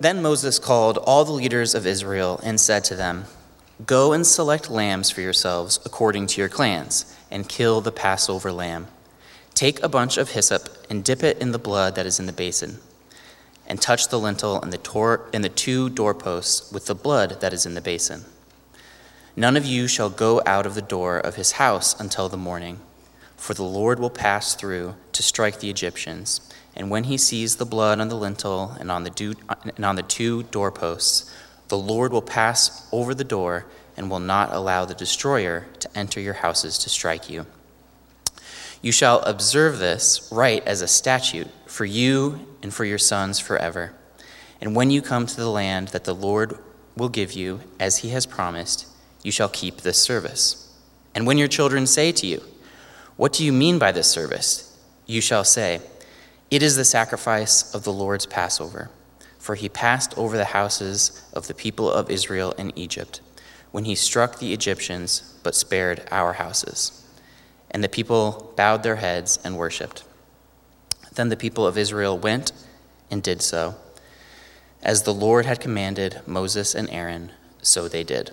then Moses called all the leaders of Israel and said to them, Go and select lambs for yourselves according to your clans, and kill the Passover lamb. Take a bunch of hyssop and dip it in the blood that is in the basin, and touch the lintel and the, tor- and the two doorposts with the blood that is in the basin. None of you shall go out of the door of his house until the morning, for the Lord will pass through to strike the Egyptians. And when he sees the blood on the lintel and on the, do- and on the two doorposts, the Lord will pass over the door and will not allow the destroyer to enter your houses to strike you. You shall observe this rite as a statute for you and for your sons forever. And when you come to the land that the Lord will give you, as he has promised, you shall keep this service. And when your children say to you, What do you mean by this service? You shall say, It is the sacrifice of the Lord's Passover. For he passed over the houses of the people of Israel in Egypt, when he struck the Egyptians, but spared our houses. And the people bowed their heads and worshipped. Then the people of Israel went and did so. As the Lord had commanded Moses and Aaron, so they did.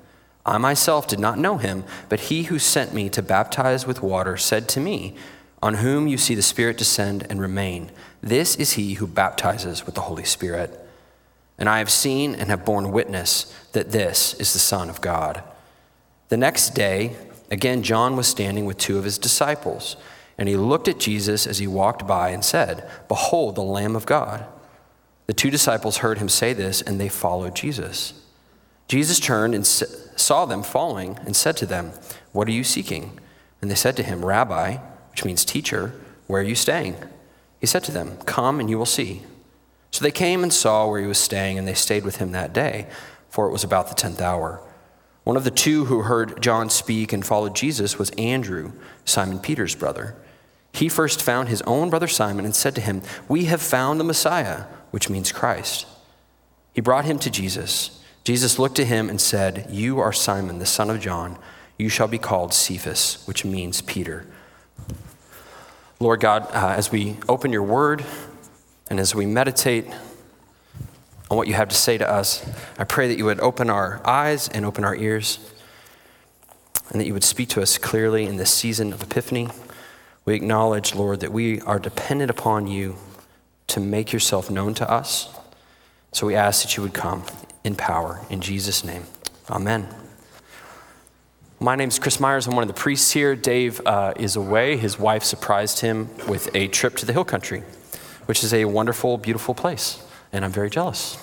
I myself did not know him, but he who sent me to baptize with water said to me, On whom you see the Spirit descend and remain, this is he who baptizes with the Holy Spirit. And I have seen and have borne witness that this is the Son of God. The next day, again, John was standing with two of his disciples, and he looked at Jesus as he walked by and said, Behold, the Lamb of God. The two disciples heard him say this, and they followed Jesus. Jesus turned and saw them following and said to them, What are you seeking? And they said to him, Rabbi, which means teacher, where are you staying? He said to them, Come and you will see. So they came and saw where he was staying, and they stayed with him that day, for it was about the tenth hour. One of the two who heard John speak and followed Jesus was Andrew, Simon Peter's brother. He first found his own brother Simon and said to him, We have found the Messiah, which means Christ. He brought him to Jesus. Jesus looked to him and said, You are Simon, the son of John. You shall be called Cephas, which means Peter. Lord God, uh, as we open your word and as we meditate on what you have to say to us, I pray that you would open our eyes and open our ears, and that you would speak to us clearly in this season of Epiphany. We acknowledge, Lord, that we are dependent upon you to make yourself known to us. So we ask that you would come in power. In Jesus' name, amen. My name is Chris Myers. I'm one of the priests here. Dave uh, is away. His wife surprised him with a trip to the hill country, which is a wonderful, beautiful place. And I'm very jealous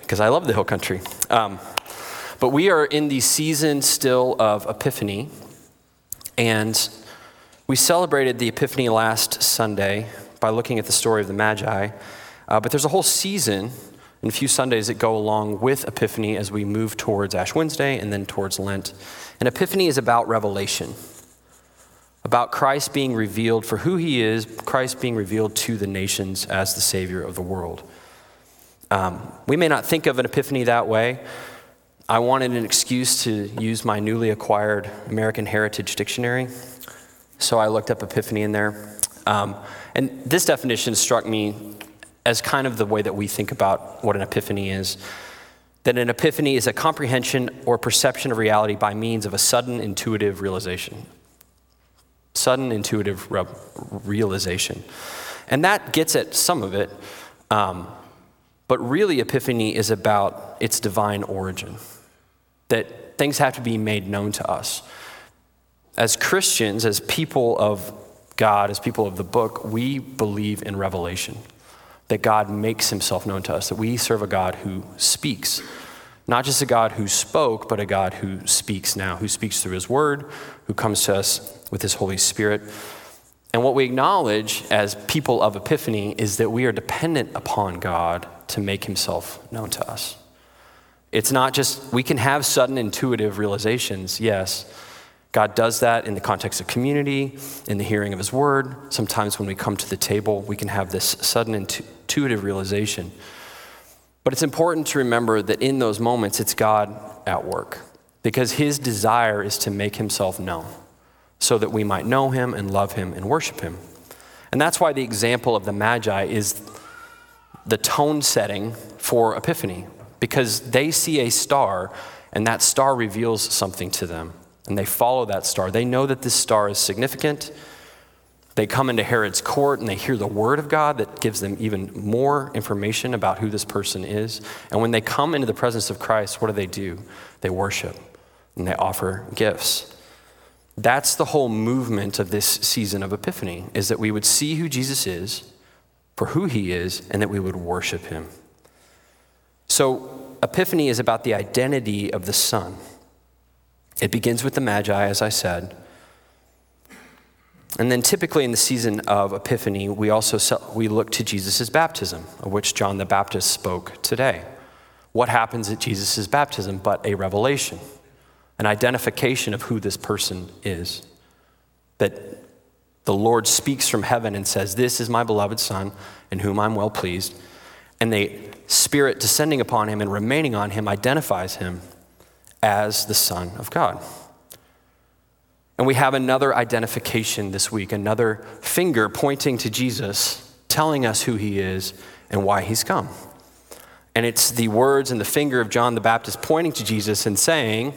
because I love the hill country. Um, but we are in the season still of Epiphany. And we celebrated the Epiphany last Sunday by looking at the story of the Magi. Uh, but there's a whole season and a few Sundays that go along with Epiphany as we move towards Ash Wednesday and then towards Lent. And Epiphany is about revelation, about Christ being revealed for who he is, Christ being revealed to the nations as the Savior of the world. Um, we may not think of an Epiphany that way. I wanted an excuse to use my newly acquired American Heritage Dictionary, so I looked up Epiphany in there. Um, and this definition struck me as kind of the way that we think about what an epiphany is. That an epiphany is a comprehension or perception of reality by means of a sudden intuitive realization. Sudden intuitive re- realization. And that gets at some of it, um, but really, epiphany is about its divine origin. That things have to be made known to us. As Christians, as people of God, as people of the book, we believe in revelation that God makes himself known to us, that we serve a God who speaks. Not just a God who spoke, but a God who speaks now, who speaks through his word, who comes to us with his Holy Spirit. And what we acknowledge as people of Epiphany is that we are dependent upon God to make himself known to us. It's not just, we can have sudden intuitive realizations, yes. God does that in the context of community, in the hearing of his word. Sometimes when we come to the table, we can have this sudden intuitive realization. But it's important to remember that in those moments, it's God at work because his desire is to make himself known so that we might know him and love him and worship him. And that's why the example of the Magi is the tone setting for Epiphany, because they see a star and that star reveals something to them. And they follow that star. They know that this star is significant. They come into Herod's court and they hear the word of God that gives them even more information about who this person is. And when they come into the presence of Christ, what do they do? They worship and they offer gifts. That's the whole movement of this season of Epiphany, is that we would see who Jesus is for who he is and that we would worship him. So, Epiphany is about the identity of the Son. It begins with the Magi, as I said. And then typically in the season of Epiphany, we also we look to Jesus' baptism, of which John the Baptist spoke today. What happens at Jesus' baptism but a revelation, an identification of who this person is? That the Lord speaks from heaven and says, This is my beloved Son, in whom I'm well pleased. And the Spirit descending upon him and remaining on him identifies him as the Son of God. And we have another identification this week, another finger pointing to Jesus, telling us who he is and why he's come. And it's the words and the finger of John the Baptist pointing to Jesus and saying,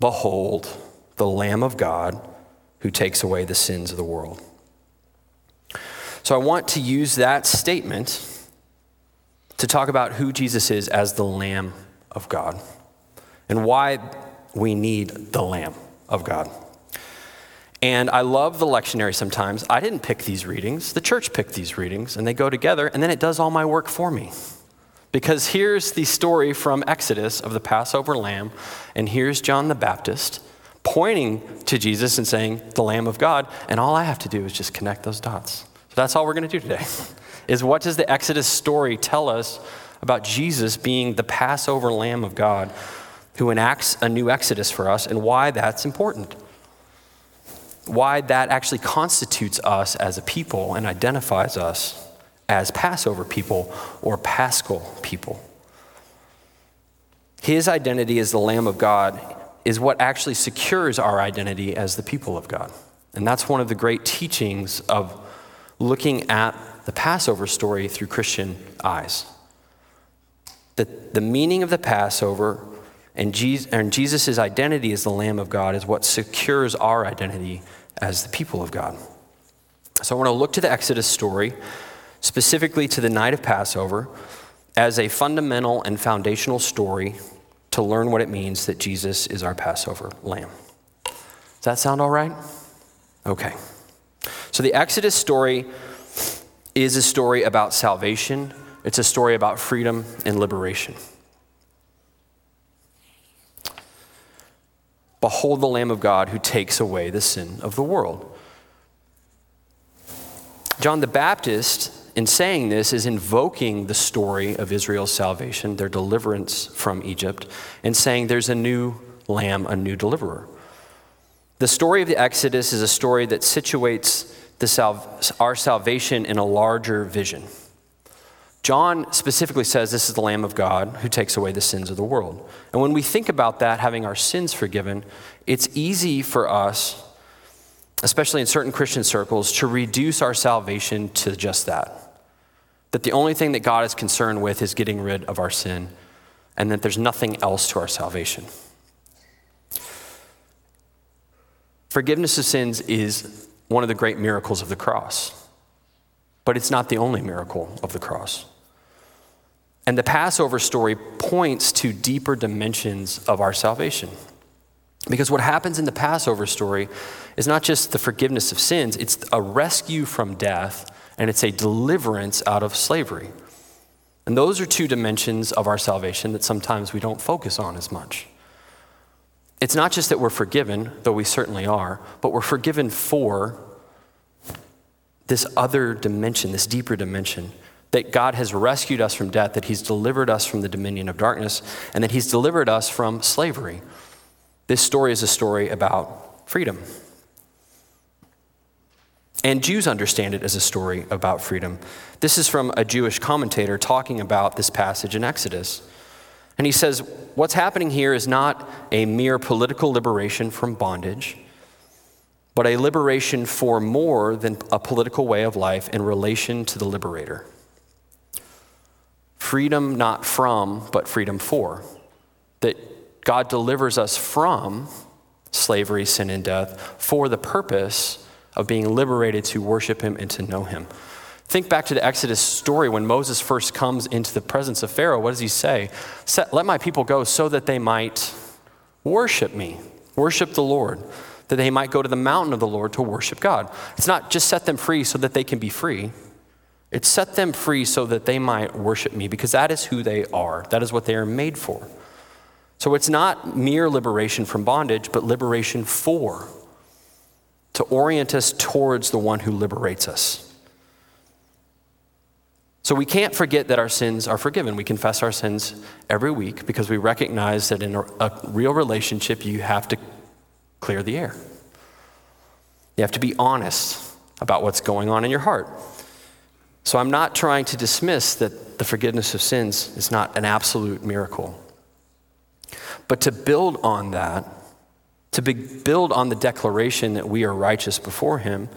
Behold, the Lamb of God who takes away the sins of the world. So I want to use that statement to talk about who Jesus is as the Lamb of God and why we need the Lamb of God. And I love the lectionary sometimes. I didn't pick these readings, the church picked these readings, and they go together, and then it does all my work for me. Because here's the story from Exodus of the Passover lamb, and here's John the Baptist pointing to Jesus and saying, the Lamb of God, and all I have to do is just connect those dots. So that's all we're going to do today. Is what does the Exodus story tell us about Jesus being the Passover Lamb of God who enacts a new Exodus for us and why that's important? Why that actually constitutes us as a people and identifies us as Passover people or Paschal people. His identity as the Lamb of God is what actually secures our identity as the people of God. And that's one of the great teachings of looking at the Passover story through Christian eyes. That the meaning of the Passover and Jesus' identity as the Lamb of God is what secures our identity as the people of God. So I want to look to the Exodus story, specifically to the night of Passover, as a fundamental and foundational story to learn what it means that Jesus is our Passover lamb. Does that sound all right? Okay. So the Exodus story is a story about salvation, it's a story about freedom and liberation. Behold the Lamb of God who takes away the sin of the world. John the Baptist in saying this, is invoking the story of Israel's salvation, their deliverance from Egypt, and saying there's a new lamb, a new deliverer. The story of the Exodus is a story that situates sal- our salvation in a larger vision. John specifically says this is the Lamb of God who takes away the sins of the world. And when we think about that, having our sins forgiven, it's easy for us, especially in certain Christian circles, to reduce our salvation to just that that the only thing that God is concerned with is getting rid of our sin, and that there's nothing else to our salvation. Forgiveness of sins is one of the great miracles of the cross, but it's not the only miracle of the cross. And the Passover story points to deeper dimensions of our salvation. Because what happens in the Passover story is not just the forgiveness of sins, it's a rescue from death and it's a deliverance out of slavery. And those are two dimensions of our salvation that sometimes we don't focus on as much. It's not just that we're forgiven, though we certainly are, but we're forgiven for this other dimension, this deeper dimension that God has rescued us from death, that He's delivered us from the dominion of darkness, and that He's delivered us from slavery. This story is a story about freedom. And Jews understand it as a story about freedom. This is from a Jewish commentator talking about this passage in Exodus. And he says, What's happening here is not a mere political liberation from bondage, but a liberation for more than a political way of life in relation to the liberator. Freedom not from, but freedom for. That God delivers us from slavery, sin, and death for the purpose of being liberated to worship Him and to know Him. Think back to the Exodus story when Moses first comes into the presence of Pharaoh. What does he say? Let my people go so that they might worship me, worship the Lord, that they might go to the mountain of the Lord to worship God. It's not just set them free so that they can be free, it's set them free so that they might worship me because that is who they are, that is what they are made for. So it's not mere liberation from bondage, but liberation for, to orient us towards the one who liberates us. So we can't forget that our sins are forgiven. We confess our sins every week because we recognize that in a, real relationship, you have to clear the air. You have to be honest about what's going on in your heart. So I'm not trying to dismiss that the forgiveness of sins is not an absolute miracle. But to build on that, to build on the declaration that we are righteous before Him,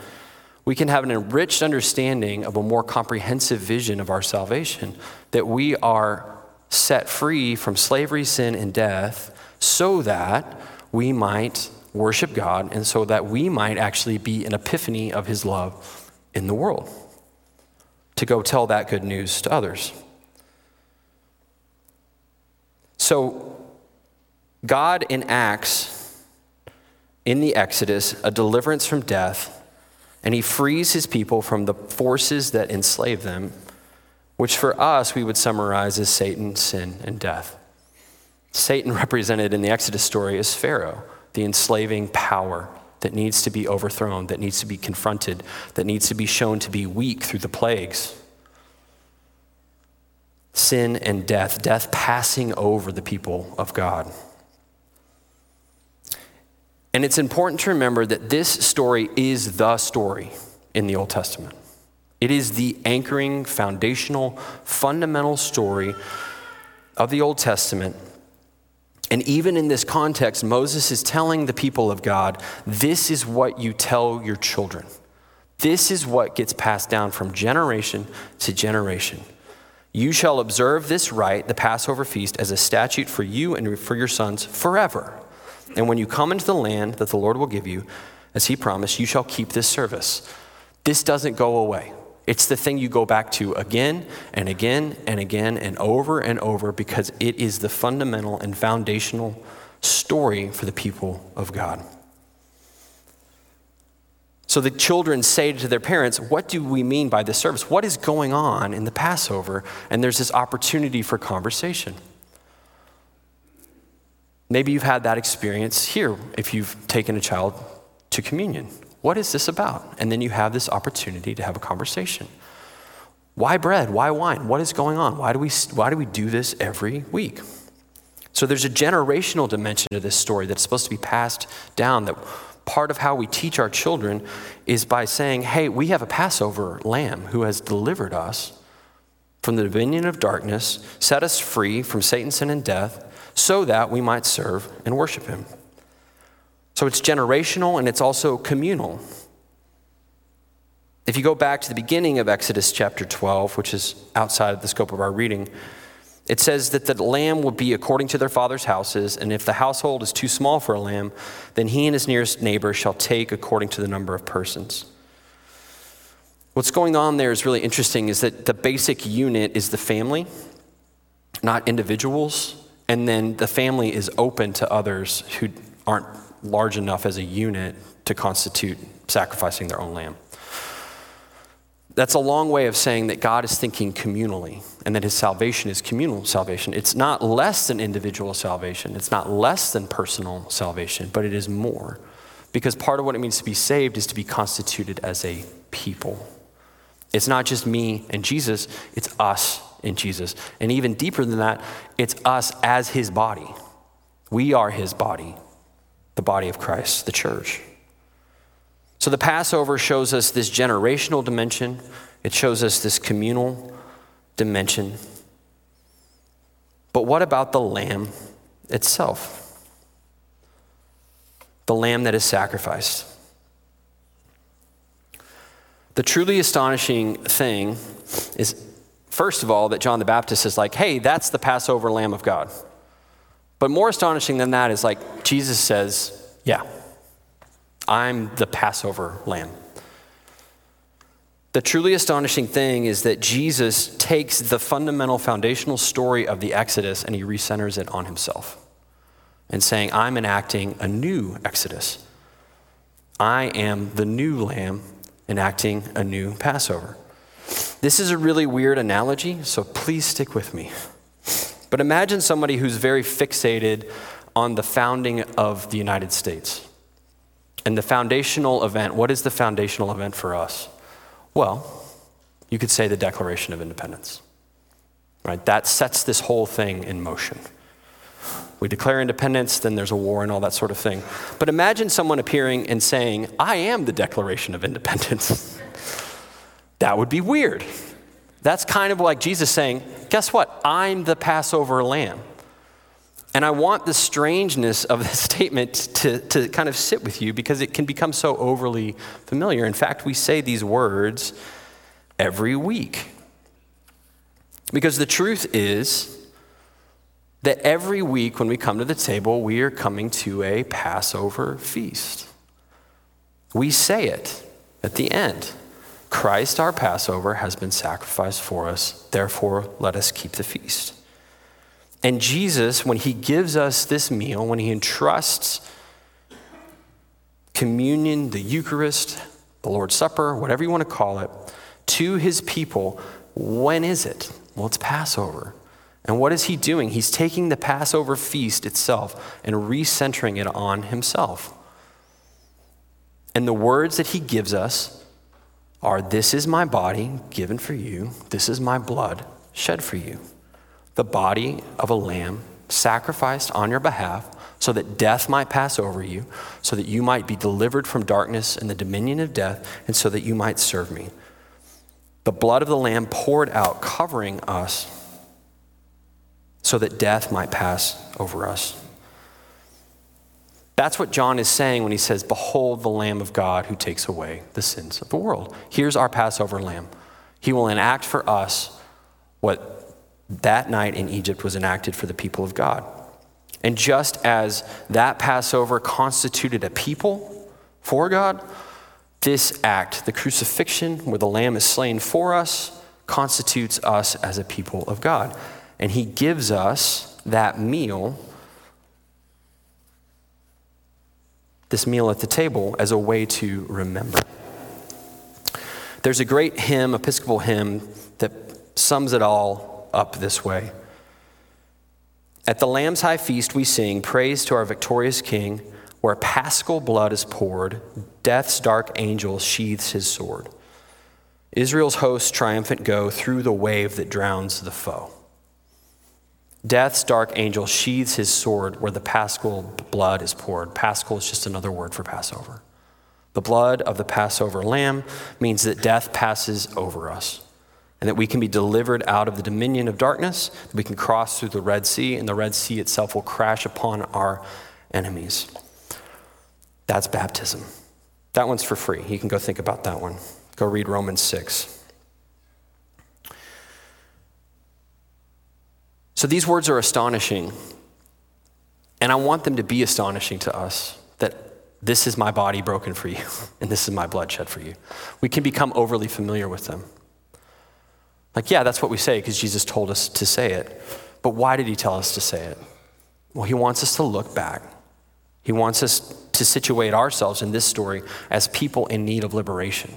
we can have an enriched understanding of a more comprehensive vision of our salvation, that we are set free from slavery, sin, and death so that we might worship God and so that we might actually be an epiphany of His love in the world to go tell that good news to others. So, God enacts in the Exodus a deliverance from death and he frees his people from the forces that enslave them, which for us we would summarize as Satan, sin, and death. Satan, represented in the Exodus story, is Pharaoh, the enslaving power that needs to be overthrown, that needs to be confronted, that needs to be shown to be weak through the plagues. Sin and death, death passing over the people of God. And it's important to remember that this story is the story in the Old Testament. It is the anchoring, foundational, fundamental story of the Old Testament. And even in this context, Moses is telling the people of God this is what you tell your children. This is what gets passed down from generation to generation. You shall observe this rite, the Passover feast, as a statute for you and for your sons forever. And when you come into the land that the Lord will give you, as he promised, you shall keep this service. This doesn't go away. It's the thing you go back to again and again and again and over and over because it is the fundamental and foundational story for the people of God. So the children say to their parents, What do we mean by this service? What is going on in the Passover? And there's this opportunity for conversation. Maybe you've had that experience here if you've taken a child to communion. What is this about? And then you have this opportunity to have a conversation. Why bread? Why wine? What is going on? Why do we, why do, we do this every week? So there's a generational dimension to this story that's supposed to be passed down. That part of how we teach our children is by saying, hey, we have a Passover lamb who has delivered us from the dominion of darkness, set us free from Satan's sin and death, so that we might serve and worship him. So it's generational and it's also communal. If you go back to the beginning of Exodus chapter 12, which is outside of the scope of our reading, it says that the lamb will be according to their father's houses, and if the household is too small for a lamb, then he and his nearest neighbor shall take according to the number of persons. What's going on there is really interesting is that the basic unit is the family, not individuals. And then the family is open to others who aren't large enough as a unit to constitute sacrificing their own lamb. That's a long way of saying that God is thinking communally and that his salvation is communal salvation. It's not less than individual salvation, it's not less than personal salvation, but it is more. Because part of what it means to be saved is to be constituted as a people. It's not just me and Jesus, it's us and Jesus. And even deeper than that, it's us as his body. We are his body, the body of Christ, the church. So the Passover shows us this generational dimension, it shows us this communal dimension. But what about the lamb itself? The lamb that is sacrificed. The truly astonishing thing is, first of all, that John the Baptist is like, hey, that's the Passover Lamb of God. But more astonishing than that is like, Jesus says, yeah, I'm the Passover Lamb. The truly astonishing thing is that Jesus takes the fundamental foundational story of the Exodus and he recenters it on himself and saying, I'm enacting a new Exodus. I am the new lamb enacting a new Passover. This is a really weird analogy, so please stick with me. But imagine somebody who's very fixated on the founding of the United States. And the foundational event, what is the foundational event for us? Well, you could say the Declaration of Independence. Right? That sets this whole thing in motion. We declare independence, then there's a war and all that sort of thing. But imagine someone appearing and saying, I am the Declaration of Independence. that would be weird. That's kind of like Jesus saying, Guess what? I'm the Passover lamb. And I want the strangeness of this statement to, to kind of sit with you because it can become so overly familiar. In fact, we say these words every week. Because the truth is, that every week when we come to the table, we are coming to a Passover feast. We say it at the end Christ, our Passover, has been sacrificed for us, therefore, let us keep the feast. And Jesus, when he gives us this meal, when he entrusts communion, the Eucharist, the Lord's Supper, whatever you want to call it, to his people, when is it? Well, it's Passover. And what is he doing? He's taking the Passover feast itself and recentering it on himself. And the words that he gives us are This is my body given for you, this is my blood shed for you. The body of a lamb sacrificed on your behalf so that death might pass over you, so that you might be delivered from darkness and the dominion of death, and so that you might serve me. The blood of the lamb poured out, covering us so that death might pass over us. That's what John is saying when he says, Behold the Lamb of God who takes away the sins of the world. Here's our Passover lamb. He will enact for us what that night in Egypt was enacted for the people of God. And just as that Passover constituted a people for God, this act, the crucifixion where the lamb is slain for us, constitutes us as a people of God. And he gives us that meal, this meal at the table, as a way to remember. There's a great hymn, Episcopal hymn, that sums it all up this way. At the Lamb's high feast, we sing praise to our victorious King, where paschal blood is poured, death's dark angel sheathes his sword. Israel's hosts triumphant go through the wave that drowns the foe. Death's dark angel sheathes his sword where the paschal blood is poured. Paschal is just another word for Passover. The blood of the Passover lamb means that death passes over us and that we can be delivered out of the dominion of darkness, that we can cross through the Red Sea, and the Red Sea itself will crash upon our enemies. That's baptism. That one's for free. You can go think about that one. Go read Romans 6. So these words are astonishing. And I want them to be astonishing to us that this is my body broken for you, and this is my blood shed for you. We can become overly familiar with them. Like, yeah, that's what we say because Jesus told us to say it. But why did he tell us to say it? Well, he wants us to look back. He wants us to situate ourselves in this story as people in need of liberation,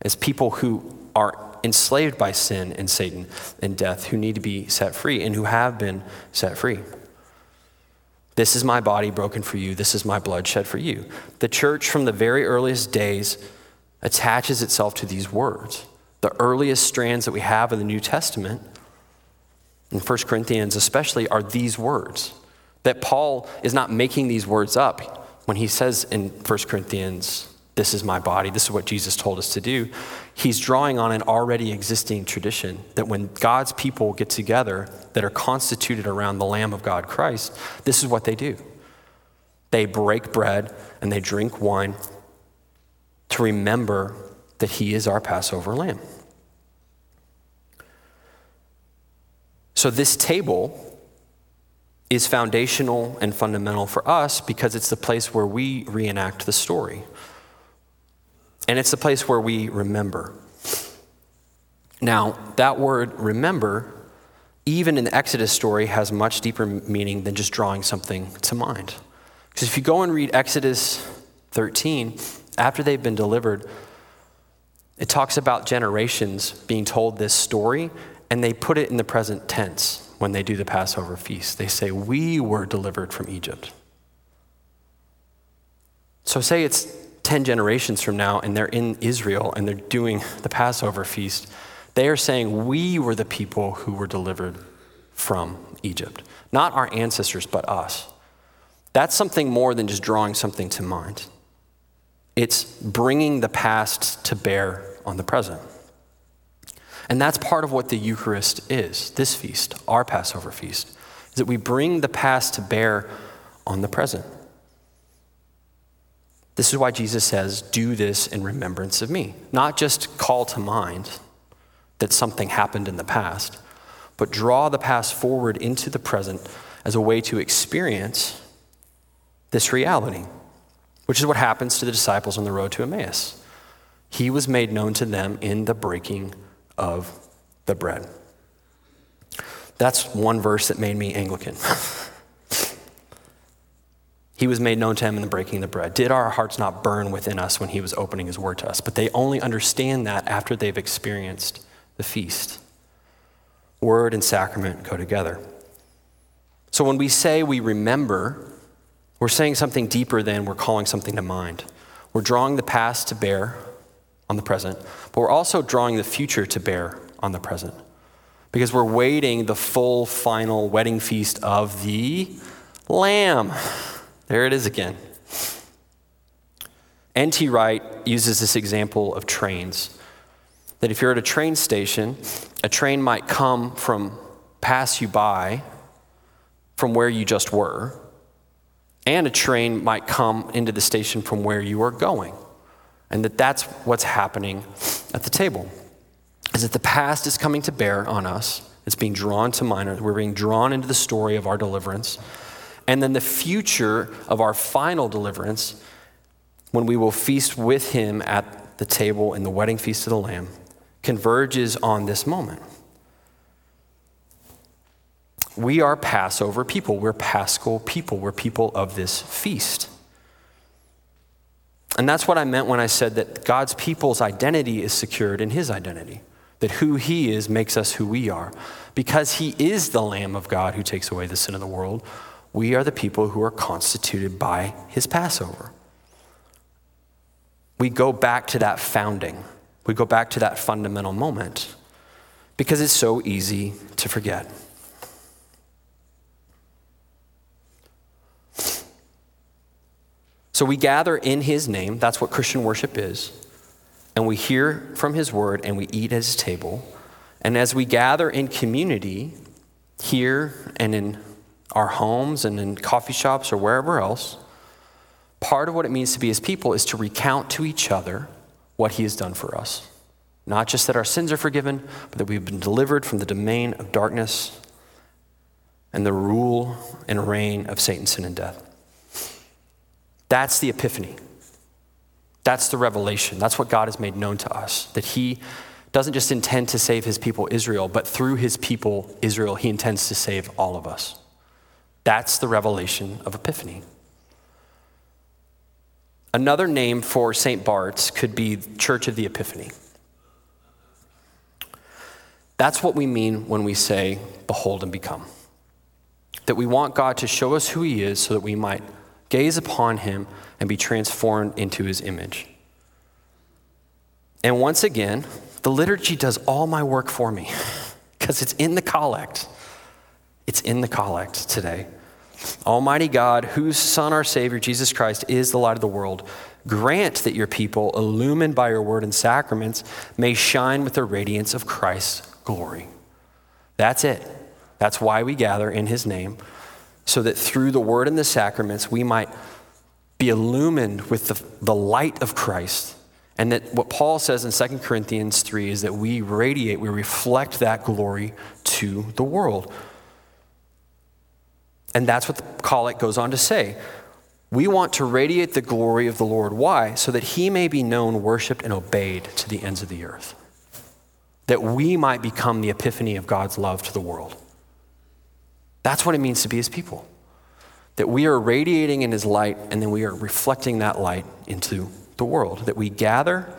as people who are enslaved by sin and Satan and death who need to be set free and who have been set free. This is my body broken for you. This is my blood shed for you. The church, from the very earliest days, attaches itself to these words. The earliest strands that we have in the New Testament, in 1 Corinthians especially, are these words. That Paul is not making these words up when he says in 1 Corinthians, This is my body, this is what Jesus told us to do. He's drawing on an already existing tradition that when God's people get together that are constituted around the Lamb of God, Christ, this is what they do. They break bread and they drink wine to remember that he is our Passover lamb. So, this table is foundational and fundamental for us because it's the place where we reenact the story. And it's the place where we remember. Now, that word remember, even in the Exodus story, has much deeper meaning than just drawing something to mind. Because if you go and read Exodus 13, after they've been delivered, it talks about generations being told this story, and they put it in the present tense when they do the Passover feast. They say, We were delivered from Egypt. So, say it's 10 generations from now, and they're in Israel and they're doing the Passover feast. They are saying, We were the people who were delivered from Egypt. Not our ancestors, but us. That's something more than just drawing something to mind. It's bringing the past to bear on the present. And that's part of what the Eucharist is, this feast, our Passover feast, is that we bring the past to bear on the present. This is why Jesus says, Do this in remembrance of me. Not just call to mind that something happened in the past, but draw the past forward into the present as a way to experience this reality, which is what happens to the disciples on the road to Emmaus. He was made known to them in the breaking of the bread. That's one verse that made me Anglican. he was made known to him in the breaking of the bread. Did our hearts not burn within us when he was opening his word to us? But they only understand that after they've experienced the feast. Word and sacrament go together. So when we say we remember, we're saying something deeper than we're calling something to mind. We're drawing the past to bear on the present, but we're also drawing the future to bear on the present. Because we're waiting the full final wedding feast of the Lamb. There it is again. N.T. Wright uses this example of trains. That if you're at a train station, a train might come from pass you by from where you just were, and a train might come into the station from where you are going. And that that's what's happening at the table. Is that the past is coming to bear on us. It's being drawn to mind. We're being drawn into the story of our deliverance. And then the future of our final deliverance, when we will feast with him at the table in the wedding feast of the Lamb, converges on this moment. We are Passover people. We're paschal people. We're people of this feast. And that's what I meant when I said that God's people's identity is secured in his identity, that who he is makes us who we are. Because he is the Lamb of God who takes away the sin of the world, we are the people who are constituted by his Passover. We go back to that founding, we go back to that fundamental moment because it's so easy to forget. So we gather in his name, that's what Christian worship is, and we hear from his word and we eat at his table. And as we gather in community, here and in our homes and in coffee shops or wherever else, part of what it means to be his people is to recount to each other what he has done for us. Not just that our sins are forgiven, but that we've been delivered from the domain of darkness and the rule and reign of Satan, sin, and death. That's the epiphany. That's the revelation. That's what God has made known to us. That He doesn't just intend to save His people Israel, but through His people Israel, He intends to save all of us. That's the revelation of Epiphany. Another name for St. Bart's could be Church of the Epiphany. That's what we mean when we say, Behold and become. That we want God to show us who He is so that we might gaze upon him, and be transformed into his image. And once again, The liturgy does all my work for me because it's in the collect. It's in the collect today. Almighty God, whose Son, our Savior, Jesus Christ, is the light of the world, grant that your people, illumined by your word and sacraments, may shine with the radiance of Christ's glory. That's it. That's why we gather in his name, so that through the word and the sacraments, we might be illumined with the, the light of Christ and that what Paul says in 2 Corinthians 3 is that we radiate, we reflect that glory to the world. And that's what the collect goes on to say. We want to radiate the glory of the Lord. Why? So that he may be known, worshiped, and obeyed to the ends of the earth. That we might become the epiphany of God's love to the world. That's what it means to be his people. That we are radiating in his light, and then we are reflecting that light into the world, that we gather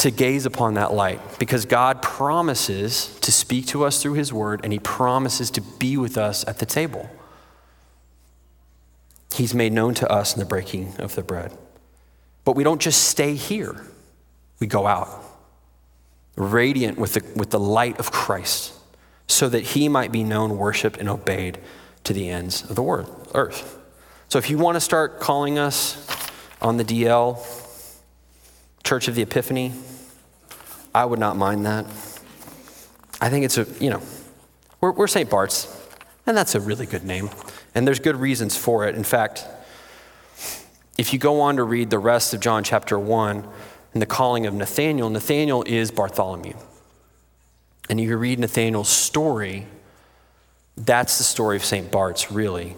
to gaze upon that light because God promises to speak to us through His Word and He promises to be with us at the table. He's made known to us in the breaking of the bread. But we don't just stay here, we go out, radiant with the, with the light of Christ, so that He might be known, worshiped, and obeyed to the ends of the earth. So if you want to start calling us on the DL, Church of the Epiphany, I would not mind that. I think it's a, you know, we're, we're St. Bart's, and that's a really good name. And there's good reasons for it. In fact, if you go on to read the rest of John chapter 1 and the calling of Nathaniel, Nathaniel is Bartholomew. And you read Nathaniel's story, that's the story of St. Bart's, really,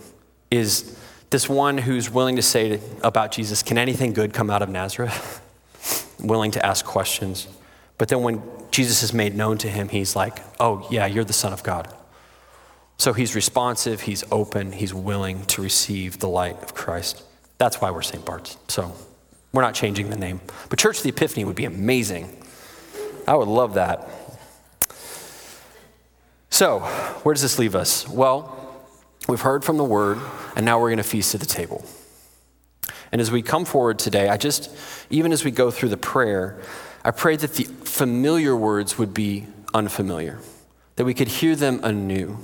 is this one who's willing to say about Jesus, Can anything good come out of Nazareth? willing to ask questions. But then when Jesus is made known to him, he's like, Oh, yeah, you're the Son of God. So he's responsive, he's open, he's willing to receive the light of Christ. That's why we're St. Bart's. So we're not changing the name. But Church of the Epiphany would be amazing. I would love that. So, where does this leave us? Well, We've heard from the word, and now we're going to feast at the table. And as we come forward today, I just, even as we go through the prayer, I pray that the familiar words would be unfamiliar, that we could hear them anew.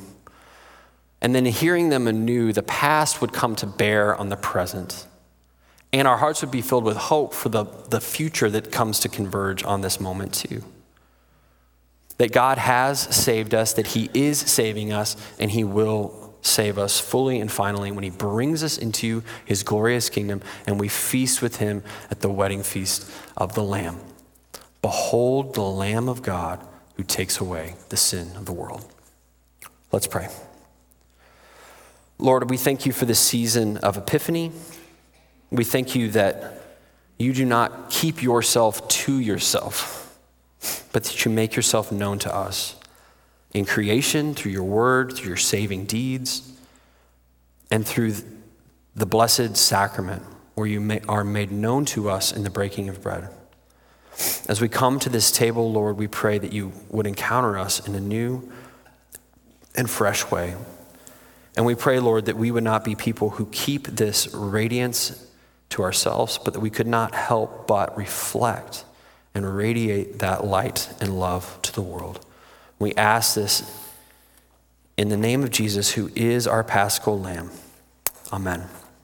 And then hearing them anew, the past would come to bear on the present. And our hearts would be filled with hope for the, the future that comes to converge on this moment, too. That God has saved us, that He is saving us, and He will save us fully and finally when he brings us into his glorious kingdom and we feast with him at the wedding feast of the Lamb. Behold the Lamb of God who takes away the sin of the world. Let's pray. Lord, we thank you for this season of Epiphany. We thank you that you do not keep yourself to yourself, but that you make yourself known to us in creation, through your word, through your saving deeds, and through the blessed sacrament where you are made known to us in the breaking of bread. As we come to this table, Lord, we pray that you would encounter us in a new and fresh way. And we pray, Lord, that we would not be people who keep this radiance to ourselves, but that we could not help but reflect and radiate that light and love to the world. We ask this in the name of Jesus, who is our paschal lamb. Amen.